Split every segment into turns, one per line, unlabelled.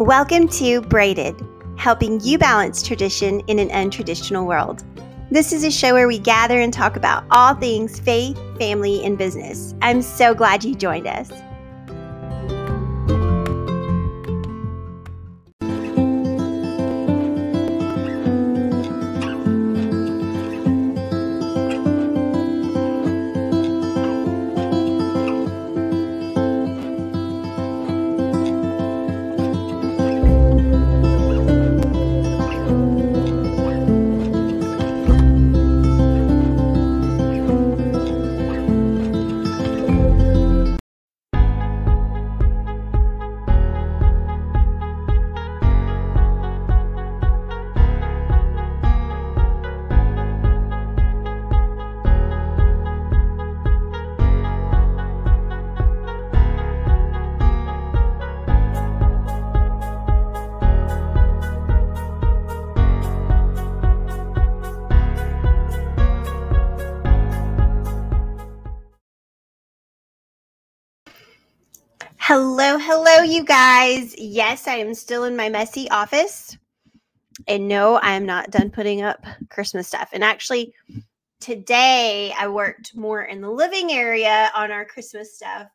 Welcome to Braided, helping you balance tradition in an untraditional world. This is a show where we gather and talk about all things faith, family, and business. I'm so glad you joined us. Hello, hello, you guys. Yes, I am still in my messy office. And no, I am not done putting up Christmas stuff. And actually, today I worked more in the living area on our Christmas stuff.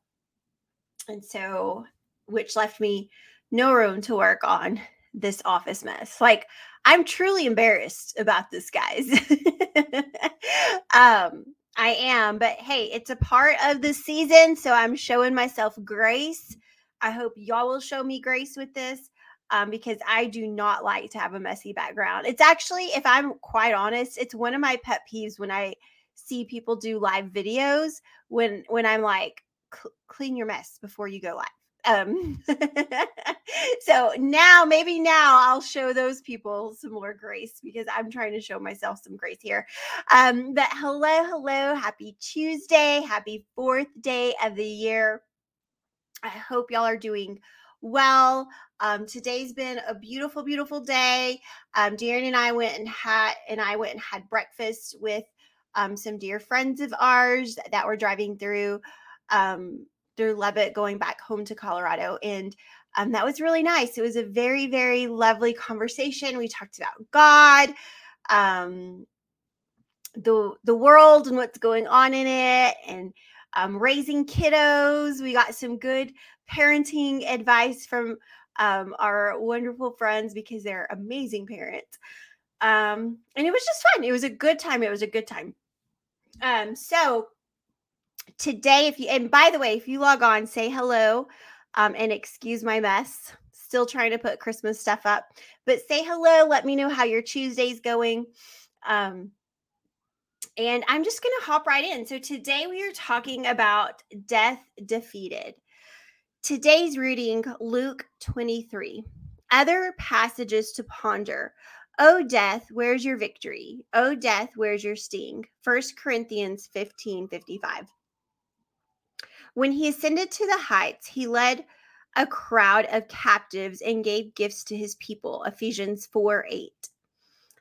And so, which left me no room to work on this office mess. Like, I'm truly embarrassed about this, guys. um, I am, but hey, it's a part of the season, so I'm showing myself grace. I hope y'all will show me grace with this um, because I do not like to have a messy background. It's actually, if I'm quite honest, it's one of my pet peeves when I see people do live videos when when I'm like, clean your mess before you go live. Um, so now, maybe now I'll show those people some more grace because I'm trying to show myself some grace here. Um, but hello, hello, happy Tuesday, happy fourth day of the year. I hope y'all are doing well. Um, today's been a beautiful, beautiful day. Um, Darren and I went and had and I went and had breakfast with um, some dear friends of ours that were driving through um, through Lubbock going back home to Colorado. And um, that was really nice. It was a very, very lovely conversation. We talked about God, um, the the world and what's going on in it, and um, raising kiddos. We got some good parenting advice from um, our wonderful friends because they're amazing parents. Um, and it was just fun. It was a good time. It was a good time. Um, so today, if you, and by the way, if you log on, say hello um, and excuse my mess. Still trying to put Christmas stuff up, but say hello. Let me know how your Tuesday's going. Um, and I'm just going to hop right in. So today we are talking about death defeated. Today's reading, Luke 23. Other passages to ponder. O death, where's your victory? O death, where's your sting? 1 Corinthians 15 55. When he ascended to the heights, he led a crowd of captives and gave gifts to his people. Ephesians 4 8.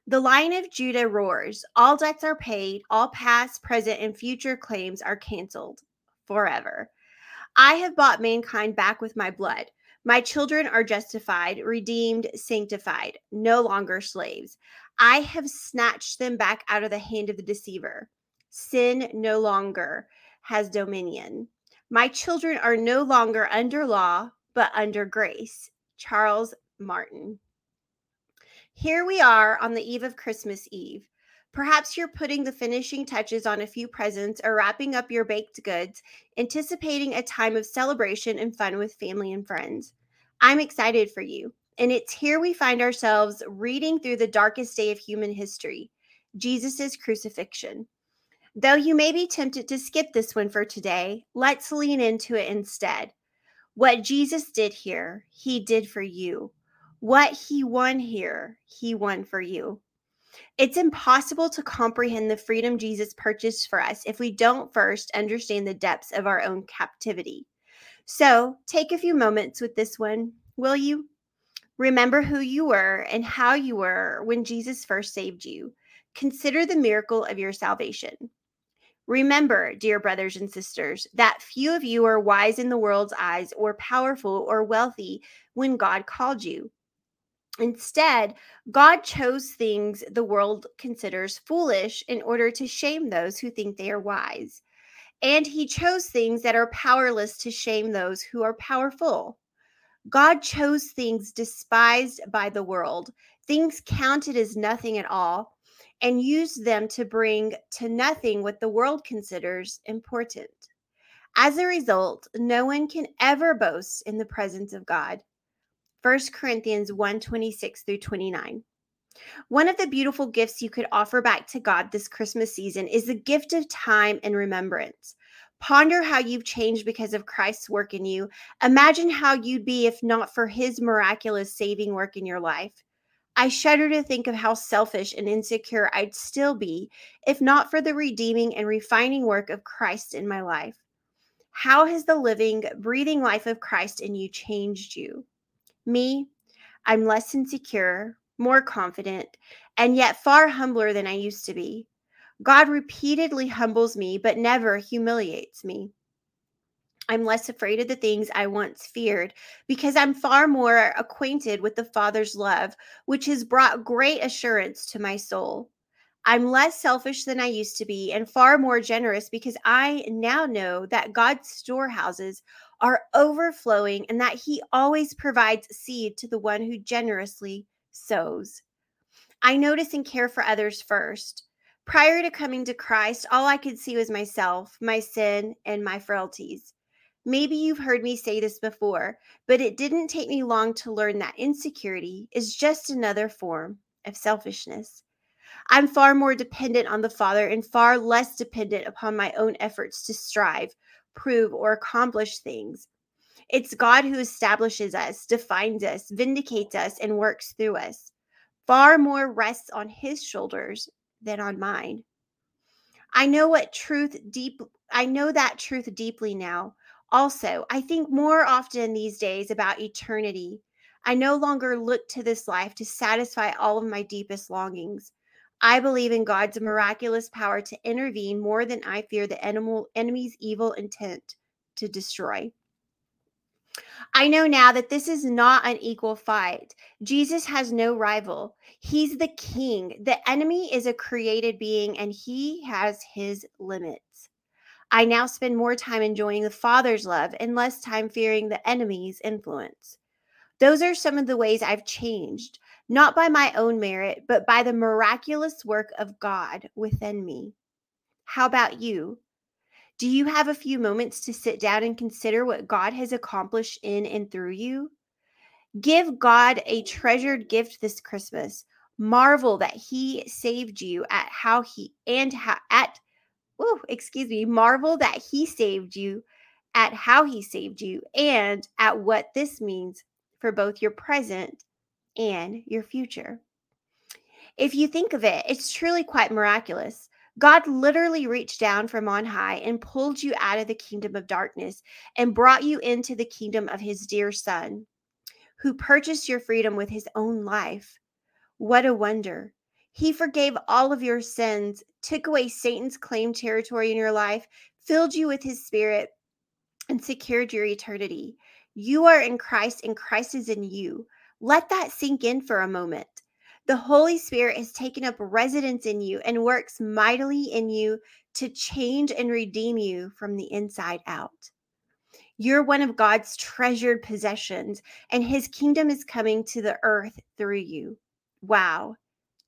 The Lion of Judah roars. All debts are paid. All past, present, and future claims are canceled forever. I have bought mankind back with my blood. My children are justified, redeemed, sanctified, no longer slaves. I have snatched them back out of the hand of the deceiver. Sin no longer has dominion. My children are no longer under law, but under grace. Charles Martin. Here we are on the eve of Christmas Eve. Perhaps you're putting the finishing touches on a few presents or wrapping up your baked goods, anticipating a time of celebration and fun with family and friends. I'm excited for you. And it's here we find ourselves reading through the darkest day of human history Jesus' crucifixion. Though you may be tempted to skip this one for today, let's lean into it instead. What Jesus did here, he did for you. What he won here, he won for you. It's impossible to comprehend the freedom Jesus purchased for us if we don't first understand the depths of our own captivity. So take a few moments with this one, will you? Remember who you were and how you were when Jesus first saved you. Consider the miracle of your salvation. Remember, dear brothers and sisters, that few of you are wise in the world's eyes or powerful or wealthy when God called you. Instead, God chose things the world considers foolish in order to shame those who think they are wise. And he chose things that are powerless to shame those who are powerful. God chose things despised by the world, things counted as nothing at all, and used them to bring to nothing what the world considers important. As a result, no one can ever boast in the presence of God. 1 Corinthians 1 26 through 29. One of the beautiful gifts you could offer back to God this Christmas season is the gift of time and remembrance. Ponder how you've changed because of Christ's work in you. Imagine how you'd be if not for his miraculous saving work in your life. I shudder to think of how selfish and insecure I'd still be if not for the redeeming and refining work of Christ in my life. How has the living, breathing life of Christ in you changed you? Me, I'm less insecure, more confident, and yet far humbler than I used to be. God repeatedly humbles me, but never humiliates me. I'm less afraid of the things I once feared because I'm far more acquainted with the Father's love, which has brought great assurance to my soul. I'm less selfish than I used to be and far more generous because I now know that God's storehouses are overflowing and that He always provides seed to the one who generously sows. I notice and care for others first. Prior to coming to Christ, all I could see was myself, my sin, and my frailties. Maybe you've heard me say this before, but it didn't take me long to learn that insecurity is just another form of selfishness. I'm far more dependent on the Father and far less dependent upon my own efforts to strive, prove, or accomplish things. It's God who establishes us, defines us, vindicates us, and works through us. Far more rests on His shoulders than on mine. I know what truth deep I know that truth deeply now. Also, I think more often these days about eternity. I no longer look to this life to satisfy all of my deepest longings. I believe in God's miraculous power to intervene more than I fear the animal, enemy's evil intent to destroy. I know now that this is not an equal fight. Jesus has no rival. He's the king. The enemy is a created being and he has his limits. I now spend more time enjoying the Father's love and less time fearing the enemy's influence. Those are some of the ways I've changed not by my own merit, but by the miraculous work of God within me. How about you? Do you have a few moments to sit down and consider what God has accomplished in and through you? Give God a treasured gift this Christmas. Marvel that he saved you at how he and how at oh, excuse me, marvel that he saved you at how he saved you and at what this means for both your present and your future. If you think of it, it's truly quite miraculous. God literally reached down from on high and pulled you out of the kingdom of darkness and brought you into the kingdom of his dear son, who purchased your freedom with his own life. What a wonder! He forgave all of your sins, took away Satan's claim territory in your life, filled you with his spirit, and secured your eternity. You are in Christ, and Christ is in you. Let that sink in for a moment. The Holy Spirit has taken up residence in you and works mightily in you to change and redeem you from the inside out. You're one of God's treasured possessions, and his kingdom is coming to the earth through you. Wow.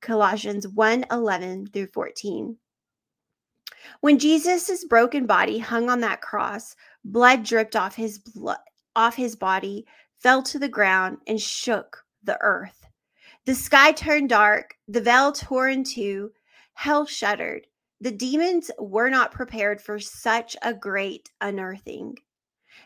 Colossians 1 11 through 14. When Jesus' broken body hung on that cross, blood dripped off his blood off his body fell to the ground and shook the earth. The sky turned dark, the veil tore in two, hell shuddered. The demons were not prepared for such a great unearthing.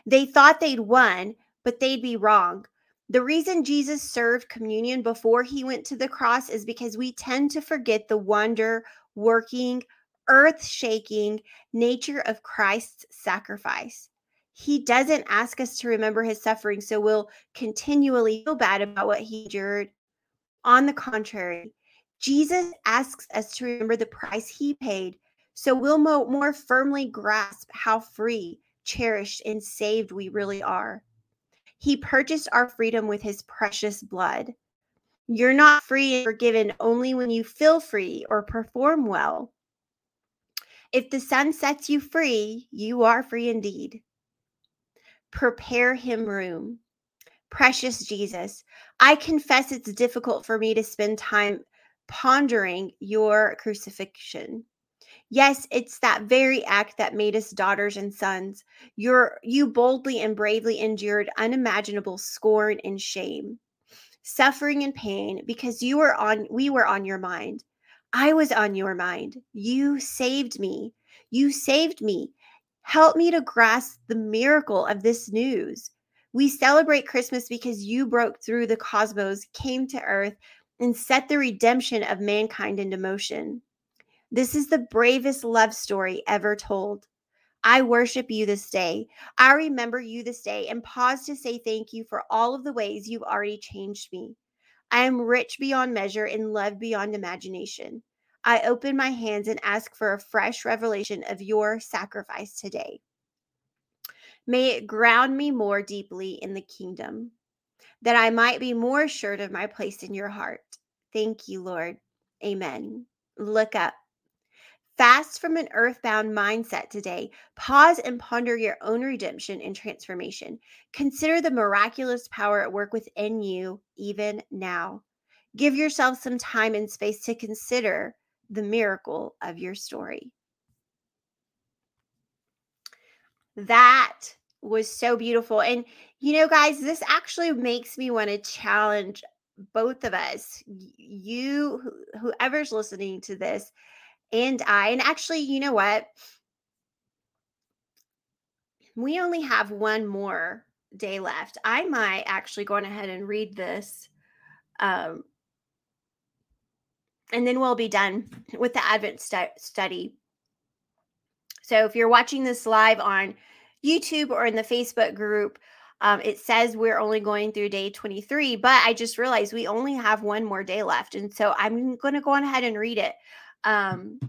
They thought they'd won, but they'd be wrong. The reason Jesus served communion before he went to the cross is because we tend to forget the wonder working, earth shaking nature of Christ's sacrifice. He doesn't ask us to remember his suffering so we'll continually feel bad about what he endured. On the contrary, Jesus asks us to remember the price he paid so we'll more firmly grasp how free, cherished, and saved we really are. He purchased our freedom with his precious blood. You're not free and forgiven only when you feel free or perform well. If the Son sets you free, you are free indeed. Prepare him room. Precious Jesus, I confess it's difficult for me to spend time pondering your crucifixion. Yes, it's that very act that made us daughters and sons. Your you boldly and bravely endured unimaginable scorn and shame, suffering and pain because you were on we were on your mind. I was on your mind. You saved me. You saved me. Help me to grasp the miracle of this news. We celebrate Christmas because you broke through the cosmos, came to earth, and set the redemption of mankind into motion. This is the bravest love story ever told. I worship you this day. I remember you this day and pause to say thank you for all of the ways you've already changed me. I am rich beyond measure and love beyond imagination. I open my hands and ask for a fresh revelation of your sacrifice today. May it ground me more deeply in the kingdom, that I might be more assured of my place in your heart. Thank you, Lord. Amen. Look up. Fast from an earthbound mindset today. Pause and ponder your own redemption and transformation. Consider the miraculous power at work within you even now. Give yourself some time and space to consider the miracle of your story. That was so beautiful. And, you know, guys, this actually makes me want to challenge both of us, you, whoever's listening to this, and I, and actually, you know what? We only have one more day left. I might actually go on ahead and read this. Um, and then we'll be done with the Advent stu- study. So if you're watching this live on YouTube or in the Facebook group, um, it says we're only going through day 23, but I just realized we only have one more day left. And so I'm going to go on ahead and read it. Um,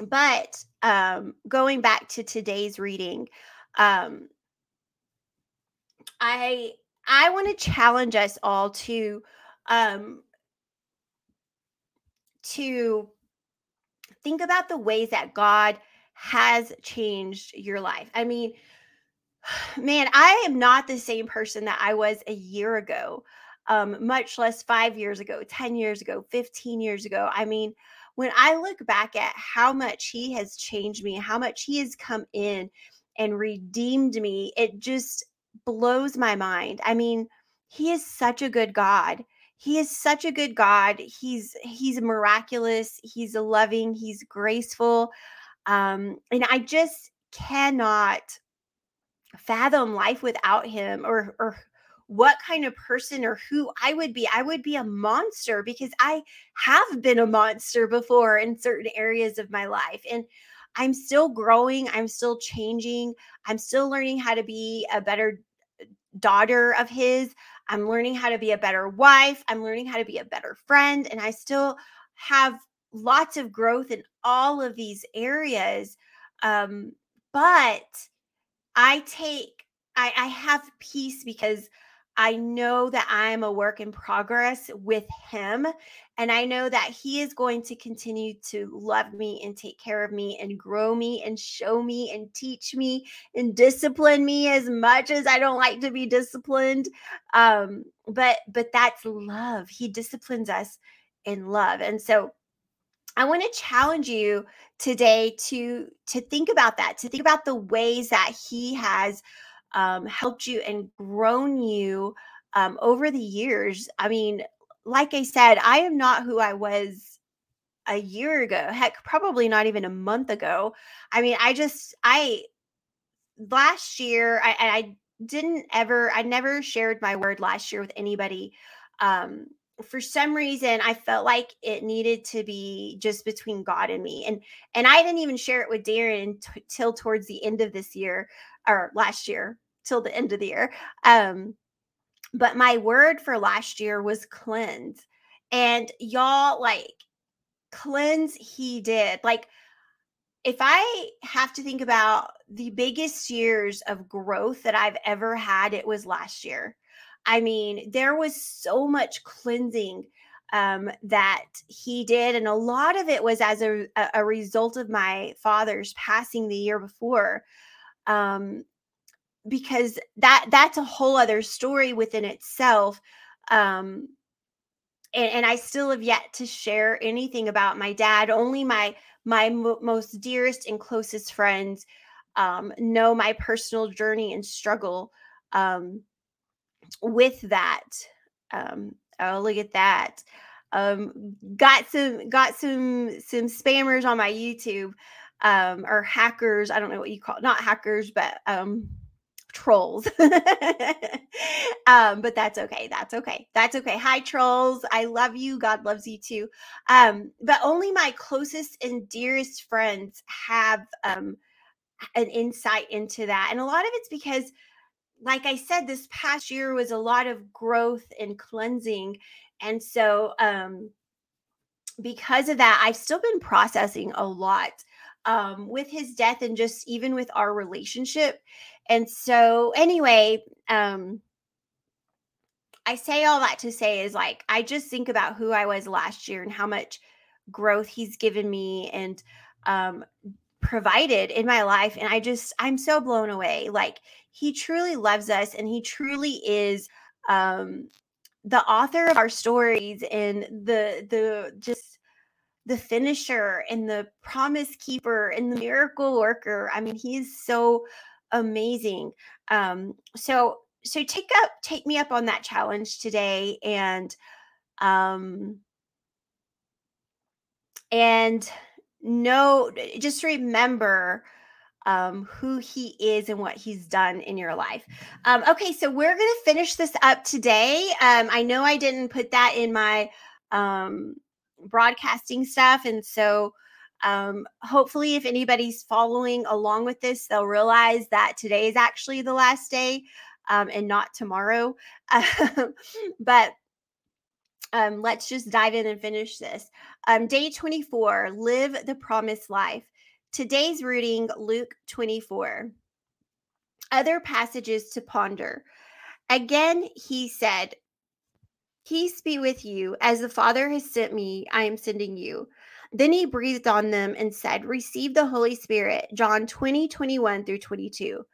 but um, going back to today's reading, um, I I want to challenge us all to um, to think about the ways that God has changed your life. I mean, man, I am not the same person that I was a year ago um, much less five years ago, 10 years ago, 15 years ago. I mean, when I look back at how much he has changed me, how much he has come in and redeemed me, it just blows my mind. I mean, he is such a good God. He is such a good God. He's he's miraculous, he's loving, he's graceful. Um and I just cannot fathom life without him or or what kind of person or who I would be. I would be a monster because I have been a monster before in certain areas of my life. And I'm still growing, I'm still changing, I'm still learning how to be a better uh, daughter of his. I'm learning how to be a better wife. I'm learning how to be a better friend. And I still have lots of growth in all of these areas. Um, but I take, I, I have peace because I know that I'm a work in progress with him. And I know that he is going to continue to love me and take care of me and grow me and show me and teach me and discipline me as much as I don't like to be disciplined. Um, but but that's love. He disciplines us in love. And so I want to challenge you today to to think about that, to think about the ways that he has um, helped you and grown you um, over the years. I mean, like I said, I am not who I was a year ago. Heck, probably not even a month ago. I mean, I just I last year I I didn't ever I never shared my word last year with anybody. Um for some reason I felt like it needed to be just between God and me. And and I didn't even share it with Darren t- till towards the end of this year or last year till the end of the year. Um but my word for last year was cleanse. And y'all like cleanse he did. Like if I have to think about the biggest years of growth that I've ever had, it was last year. I mean, there was so much cleansing um, that he did, and a lot of it was as a, a result of my father's passing the year before. Um, because that that's a whole other story within itself. Um, and, and I still have yet to share anything about my dad. Only my my most dearest and closest friends um, know my personal journey and struggle um, with that. Um, oh, look at that! Um, got some got some some spammers on my YouTube um, or hackers. I don't know what you call it. not hackers, but um, trolls. um, but that's okay. That's okay. That's okay. Hi, trolls. I love you. God loves you too. Um, but only my closest and dearest friends have um, an insight into that. And a lot of it's because, like I said, this past year was a lot of growth and cleansing. And so, um, because of that, I've still been processing a lot um, with his death and just even with our relationship. And so, anyway, um, I say all that to say is like, I just think about who I was last year and how much growth he's given me and um, provided in my life. And I just, I'm so blown away. Like, he truly loves us and he truly is um, the author of our stories and the, the, just, the finisher and the promise keeper and the miracle worker. I mean, he is so amazing. Um, so so take up take me up on that challenge today and um and know just remember um, who he is and what he's done in your life. Um, okay, so we're going to finish this up today. Um, I know I didn't put that in my um, broadcasting stuff, and so um, hopefully, if anybody's following along with this, they'll realize that today is actually the last day um, and not tomorrow. but um, let's just dive in and finish this. Um, day 24 Live the Promised Life. Today's reading, Luke 24. Other passages to ponder. Again, he said, Peace be with you. As the Father has sent me, I am sending you. Then he breathed on them and said, Receive the Holy Spirit. John 20, 21 through 22.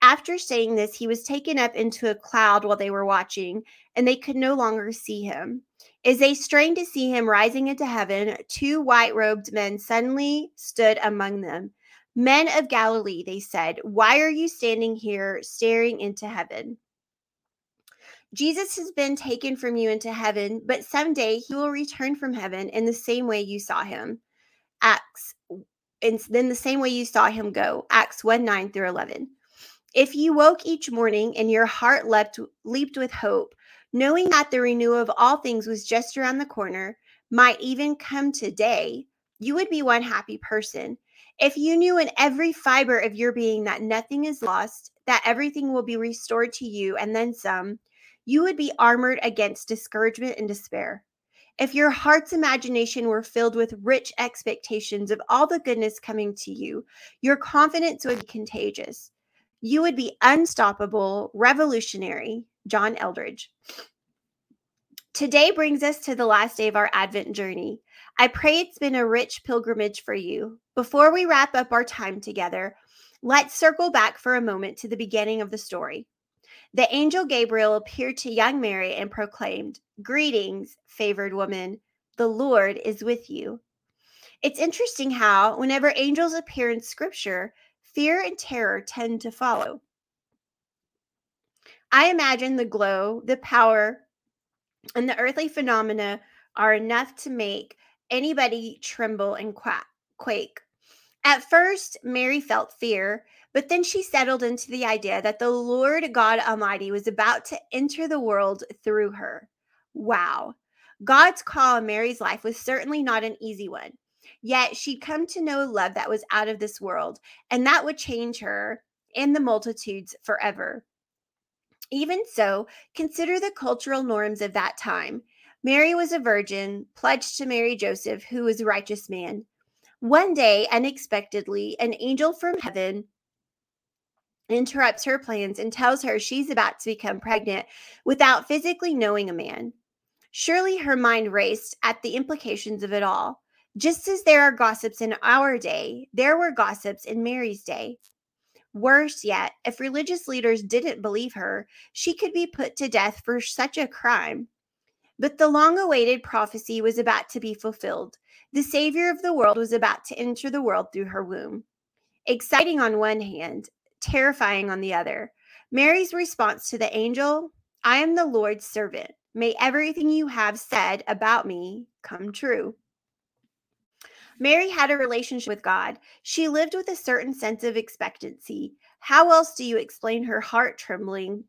After saying this, he was taken up into a cloud while they were watching, and they could no longer see him. As they strained to see him rising into heaven, two white robed men suddenly stood among them. Men of Galilee, they said, why are you standing here staring into heaven? Jesus has been taken from you into heaven, but someday he will return from heaven in the same way you saw him. Acts, and then the same way you saw him go. Acts 1 9 through 11. If you woke each morning and your heart leapt, leaped with hope, knowing that the renewal of all things was just around the corner, might even come today, you would be one happy person. If you knew in every fiber of your being that nothing is lost, that everything will be restored to you and then some, you would be armored against discouragement and despair. If your heart's imagination were filled with rich expectations of all the goodness coming to you, your confidence would be contagious. You would be unstoppable, revolutionary. John Eldredge. Today brings us to the last day of our Advent journey. I pray it's been a rich pilgrimage for you. Before we wrap up our time together, let's circle back for a moment to the beginning of the story. The angel Gabriel appeared to young Mary and proclaimed, Greetings, favored woman, the Lord is with you. It's interesting how, whenever angels appear in scripture, fear and terror tend to follow. I imagine the glow, the power, and the earthly phenomena are enough to make anybody tremble and quake. At first, Mary felt fear, but then she settled into the idea that the Lord God Almighty was about to enter the world through her. Wow. God's call in Mary's life was certainly not an easy one. Yet she'd come to know love that was out of this world, and that would change her and the multitudes forever. Even so, consider the cultural norms of that time. Mary was a virgin, pledged to marry Joseph, who was a righteous man. One day, unexpectedly, an angel from heaven interrupts her plans and tells her she's about to become pregnant without physically knowing a man. Surely her mind raced at the implications of it all. Just as there are gossips in our day, there were gossips in Mary's day. Worse yet, if religious leaders didn't believe her, she could be put to death for such a crime. But the long awaited prophecy was about to be fulfilled. The Savior of the world was about to enter the world through her womb. Exciting on one hand, terrifying on the other. Mary's response to the angel I am the Lord's servant. May everything you have said about me come true. Mary had a relationship with God. She lived with a certain sense of expectancy. How else do you explain her heart trembling,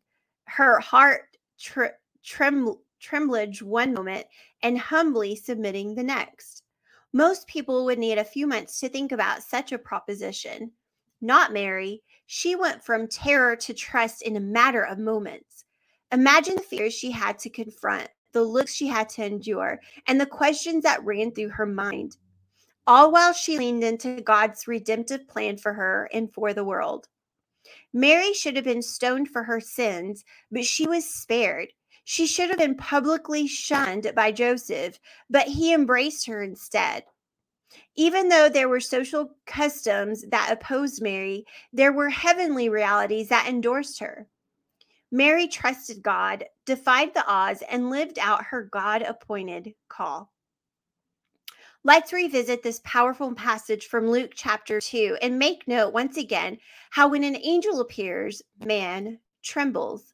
her heart tre- trem- tremblage one moment and humbly submitting the next? Most people would need a few months to think about such a proposition. Not Mary. She went from terror to trust in a matter of moments. Imagine the fears she had to confront, the looks she had to endure, and the questions that ran through her mind all while she leaned into God's redemptive plan for her and for the world. Mary should have been stoned for her sins, but she was spared. She should have been publicly shunned by Joseph, but he embraced her instead. Even though there were social customs that opposed Mary, there were heavenly realities that endorsed her. Mary trusted God, defied the odds, and lived out her God appointed call. Let's revisit this powerful passage from Luke chapter 2 and make note once again how when an angel appears, man trembles.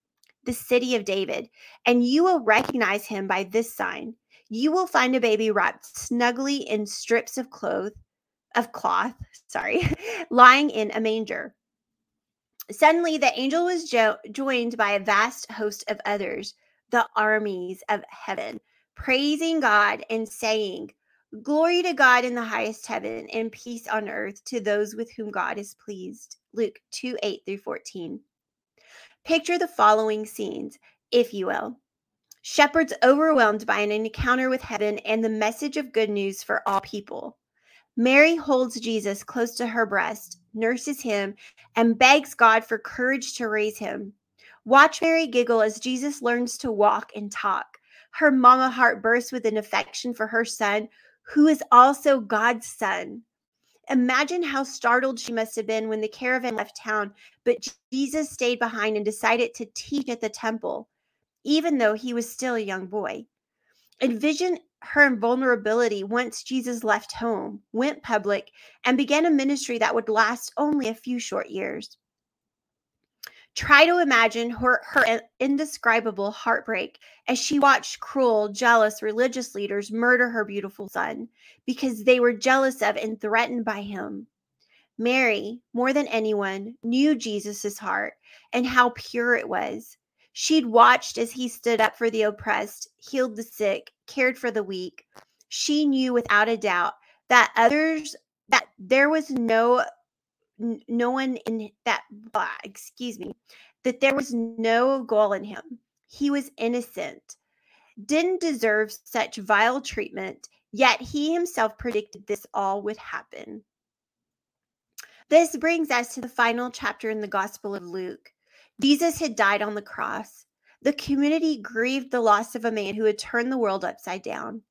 the city of David, and you will recognize him by this sign. You will find a baby wrapped snugly in strips of cloth, of cloth, sorry, lying in a manger. Suddenly, the angel was jo- joined by a vast host of others, the armies of heaven praising God and saying, Glory to God in the highest heaven and peace on earth to those with whom God is pleased. Luke 2 8 through 14. Picture the following scenes, if you will. Shepherds overwhelmed by an encounter with heaven and the message of good news for all people. Mary holds Jesus close to her breast, nurses him, and begs God for courage to raise him. Watch Mary giggle as Jesus learns to walk and talk. Her mama heart bursts with an affection for her son, who is also God's son. Imagine how startled she must have been when the caravan left town, but Jesus stayed behind and decided to teach at the temple, even though he was still a young boy. Envision her invulnerability once Jesus left home, went public, and began a ministry that would last only a few short years. Try to imagine her, her indescribable heartbreak as she watched cruel, jealous religious leaders murder her beautiful son because they were jealous of and threatened by him. Mary, more than anyone, knew Jesus' heart and how pure it was. She'd watched as he stood up for the oppressed, healed the sick, cared for the weak. She knew without a doubt that others that there was no no one in that excuse me that there was no goal in him. He was innocent. Didn't deserve such vile treatment yet he himself predicted this all would happen. This brings us to the final chapter in the gospel of luke. Jesus had died on the cross. The community grieved the loss of a man who had turned the world upside down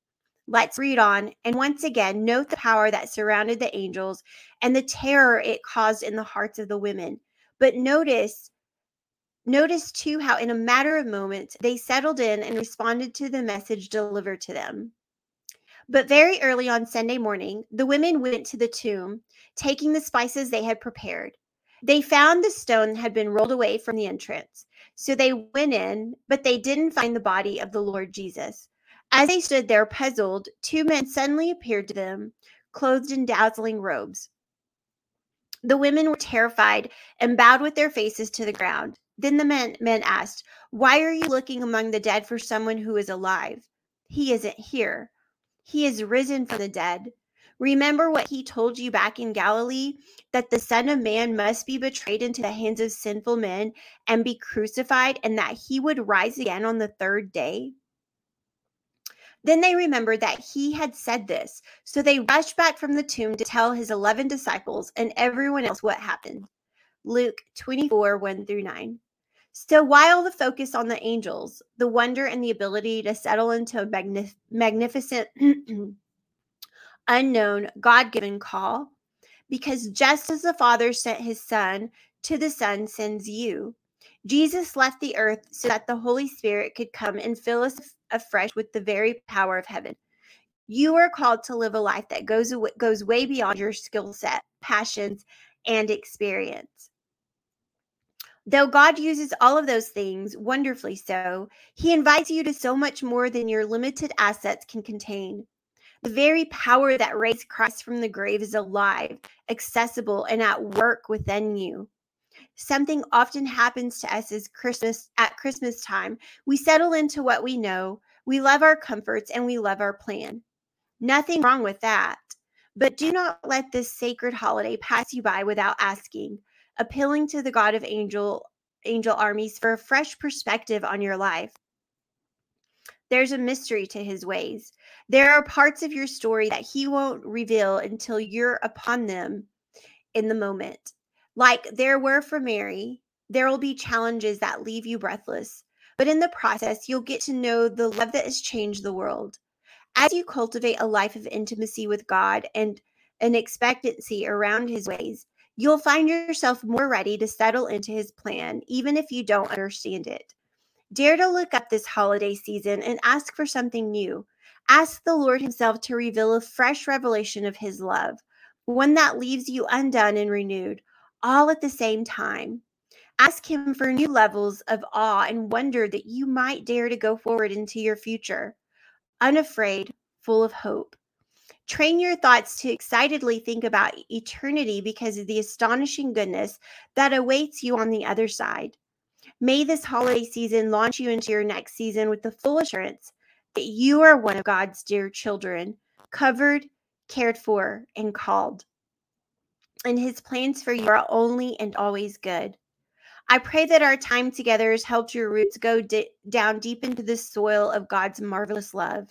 Let's read on and once again note the power that surrounded the angels and the terror it caused in the hearts of the women. But notice notice too how in a matter of moments they settled in and responded to the message delivered to them. But very early on Sunday morning, the women went to the tomb, taking the spices they had prepared. They found the stone had been rolled away from the entrance. So they went in, but they didn't find the body of the Lord Jesus. As they stood there puzzled, two men suddenly appeared to them, clothed in dazzling robes. The women were terrified and bowed with their faces to the ground. Then the men, men asked, Why are you looking among the dead for someone who is alive? He isn't here. He is risen from the dead. Remember what he told you back in Galilee that the Son of Man must be betrayed into the hands of sinful men and be crucified, and that he would rise again on the third day? Then they remembered that he had said this. So they rushed back from the tomb to tell his 11 disciples and everyone else what happened. Luke 24 1 through 9. So while the focus on the angels, the wonder and the ability to settle into a magnif- magnificent, unknown, God given call, because just as the Father sent his Son to the Son sends you, Jesus left the earth so that the Holy Spirit could come and fill us afresh with the very power of heaven. You are called to live a life that goes away, goes way beyond your skill set, passions, and experience. Though God uses all of those things wonderfully so, He invites you to so much more than your limited assets can contain. The very power that raised Christ from the grave is alive, accessible, and at work within you something often happens to us as Christmas at Christmas time. We settle into what we know, we love our comforts, and we love our plan. Nothing wrong with that. But do not let this sacred holiday pass you by without asking, appealing to the God of angel angel armies for a fresh perspective on your life. There's a mystery to his ways. There are parts of your story that he won't reveal until you're upon them in the moment. Like there were for Mary, there will be challenges that leave you breathless, but in the process, you'll get to know the love that has changed the world. As you cultivate a life of intimacy with God and an expectancy around his ways, you'll find yourself more ready to settle into his plan, even if you don't understand it. Dare to look up this holiday season and ask for something new. Ask the Lord Himself to reveal a fresh revelation of His love, one that leaves you undone and renewed, all at the same time. Ask Him for new levels of awe and wonder that you might dare to go forward into your future, unafraid, full of hope. Train your thoughts to excitedly think about eternity because of the astonishing goodness that awaits you on the other side. May this holiday season launch you into your next season with the full assurance that you are one of God's dear children, covered, cared for, and called and his plans for you are only and always good. I pray that our time together has helped your roots go di- down deep into the soil of God's marvelous love.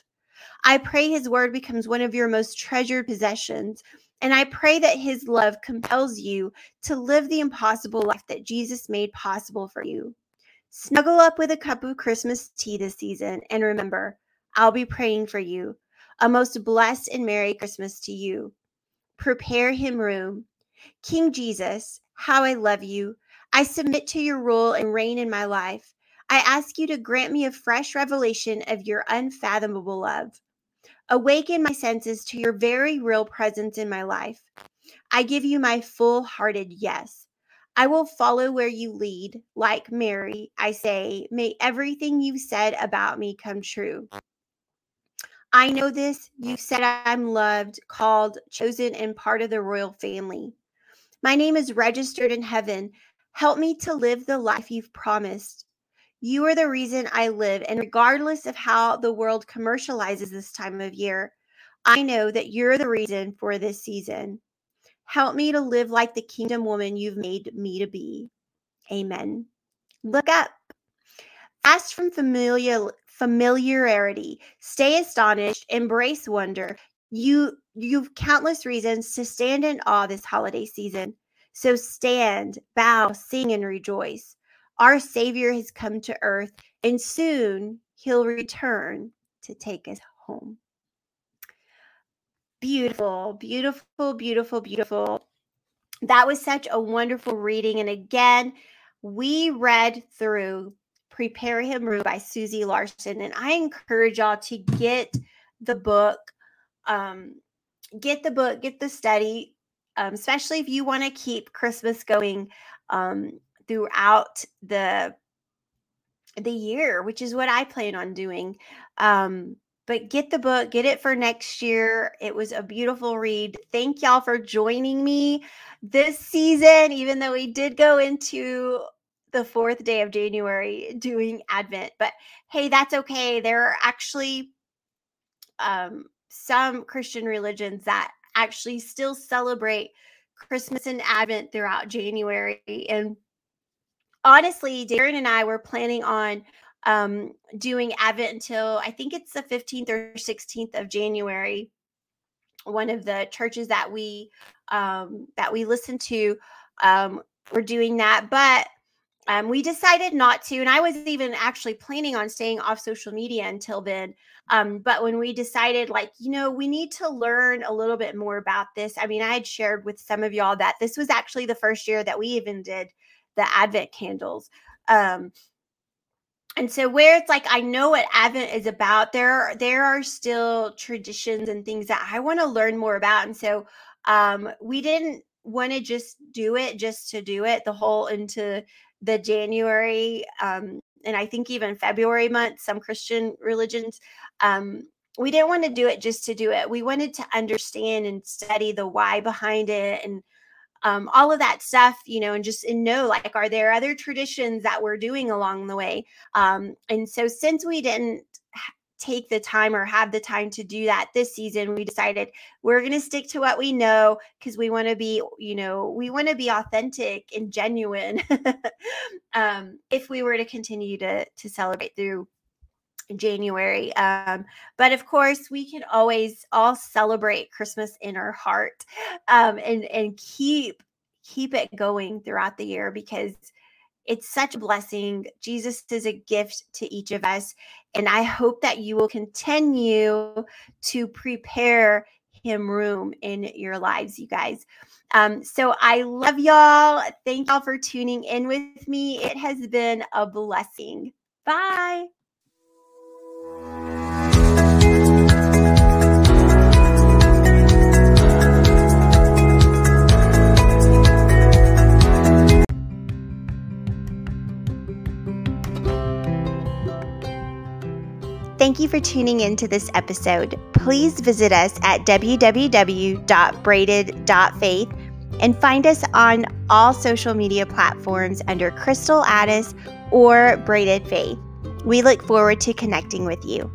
I pray his word becomes one of your most treasured possessions. And I pray that his love compels you to live the impossible life that Jesus made possible for you. Snuggle up with a cup of Christmas tea this season. And remember, I'll be praying for you. A most blessed and Merry Christmas to you. Prepare him room King Jesus, how I love you. I submit to your rule and reign in my life. I ask you to grant me a fresh revelation of your unfathomable love. Awaken my senses to your very real presence in my life. I give you my full hearted yes. I will follow where you lead. Like Mary, I say, may everything you've said about me come true. I know this. You've said I'm loved, called, chosen, and part of the royal family. My name is registered in heaven. Help me to live the life you've promised. You are the reason I live. And regardless of how the world commercializes this time of year, I know that you're the reason for this season. Help me to live like the kingdom woman you've made me to be. Amen. Look up. Fast from familiar, familiarity. Stay astonished. Embrace wonder. You you've countless reasons to stand in awe this holiday season. So stand, bow, sing, and rejoice. Our Savior has come to earth, and soon he'll return to take us home. beautiful, beautiful, beautiful, beautiful. That was such a wonderful reading. And again, we read through Prepare Him Room by Susie Larson. And I encourage y'all to get the book, um, get the book, get the study, um, especially if you want to keep Christmas going um, throughout the the year, which is what I plan on doing. Um, but get the book, get it for next year. It was a beautiful read. Thank y'all for joining me this season, even though we did go into the fourth day of January doing Advent. But hey, that's okay. There are actually um, some Christian religions that actually still celebrate Christmas and Advent throughout January. And honestly, Darren and I were planning on um, doing Advent until I think it's the 15th or 16th of January. One of the churches that we um, that we listen to, um, we're doing that, but um, we decided not to. And I was even actually planning on staying off social media until then. Um, but when we decided, like, you know, we need to learn a little bit more about this. I mean, I had shared with some of y'all that this was actually the first year that we even did the Advent candles. Um, and so where it's like I know what Advent is about, there there are still traditions and things that I want to learn more about. And so um, we didn't want to just do it just to do it the whole into the January um, and I think even February month, some Christian religions. Um, we didn't want to do it just to do it. We wanted to understand and study the why behind it and um, all of that stuff, you know, and just and know like, are there other traditions that we're doing along the way? Um, and so, since we didn't take the time or have the time to do that this season, we decided we're going to stick to what we know because we want to be, you know, we want to be authentic and genuine. um, if we were to continue to to celebrate through January. Um, but of course, we can always all celebrate Christmas in our heart um, and and keep keep it going throughout the year because it's such a blessing. Jesus is a gift to each of us, and I hope that you will continue to prepare him room in your lives, you guys. Um, so I love y'all. Thank y'all for tuning in with me. It has been a blessing. Bye. Thank you for tuning in to this episode. Please visit us at www.braided.faith and find us on all social media platforms under Crystal Addis or Braided Faith. We look forward to connecting with you.